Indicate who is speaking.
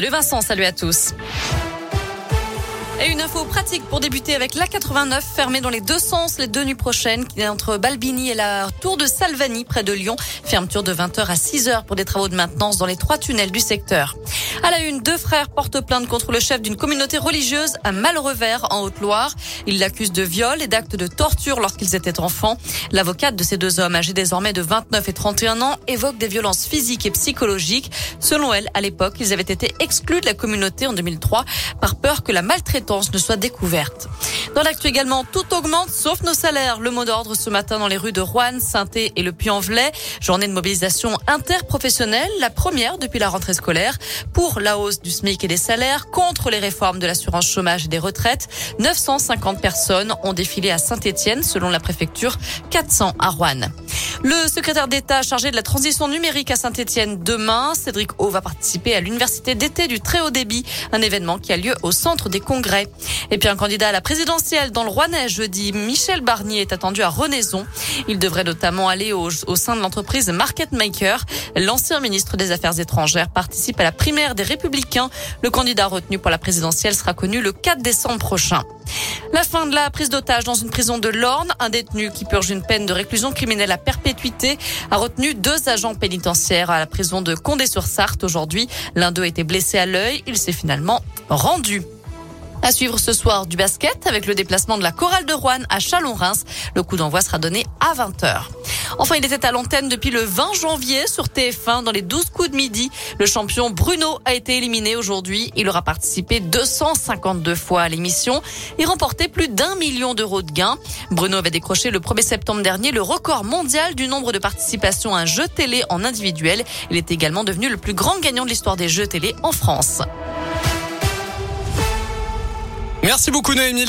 Speaker 1: Le Vincent, salut à tous. Et une info pratique pour débuter avec l'A89 fermée dans les deux sens les deux nuits prochaines, qui est entre Balbini et la tour de Salvani près de Lyon. Fermeture de 20h à 6h pour des travaux de maintenance dans les trois tunnels du secteur. À la une, deux frères portent plainte contre le chef d'une communauté religieuse à Malrevers en Haute-Loire. Ils l'accusent de viol et d'actes de torture lorsqu'ils étaient enfants. L'avocate de ces deux hommes, âgés désormais de 29 et 31 ans, évoque des violences physiques et psychologiques. Selon elle, à l'époque, ils avaient été exclus de la communauté en 2003 par peur que la maltraitance ne soit découverte. Dans l'actu également, tout augmente sauf nos salaires. Le mot d'ordre ce matin dans les rues de Rouen, saint et le Puy-en-Velay. Journée de mobilisation interprofessionnelle, la première depuis la rentrée scolaire, pour la hausse du SMIC et des salaires, contre les réformes de l'assurance chômage et des retraites. 950 personnes ont défilé à Saint-Etienne, selon la préfecture, 400 à Rouen. Le secrétaire d'État chargé de la transition numérique à Saint-Etienne demain, Cédric O, va participer à l'université d'été du très haut débit, un événement qui a lieu au centre des congrès. Et puis un candidat à la présidentielle dans le Rouennais jeudi, Michel Barnier est attendu à Renaison. Il devrait notamment aller au, au sein de l'entreprise Market Maker. L'ancien ministre des Affaires étrangères participe à la primaire des Républicains. Le candidat retenu pour la présidentielle sera connu le 4 décembre prochain. La fin de la prise d'otage dans une prison de l'Orne. Un détenu qui purge une peine de réclusion criminelle à perpétuité a retenu deux agents pénitentiaires à la prison de Condé-sur-Sarthe aujourd'hui. L'un d'eux était blessé à l'œil. Il s'est finalement rendu. À suivre ce soir du basket avec le déplacement de la chorale de Rouen à Chalon-Reims. Le coup d'envoi sera donné à 20h. Enfin, il était à l'antenne depuis le 20 janvier sur TF1 dans les 12 coups de midi. Le champion Bruno a été éliminé aujourd'hui. Il aura participé 252 fois à l'émission et remporté plus d'un million d'euros de gains. Bruno avait décroché le 1er septembre dernier le record mondial du nombre de participations à un jeu télé en individuel. Il est également devenu le plus grand gagnant de l'histoire des jeux télé en France.
Speaker 2: Merci beaucoup Noémie.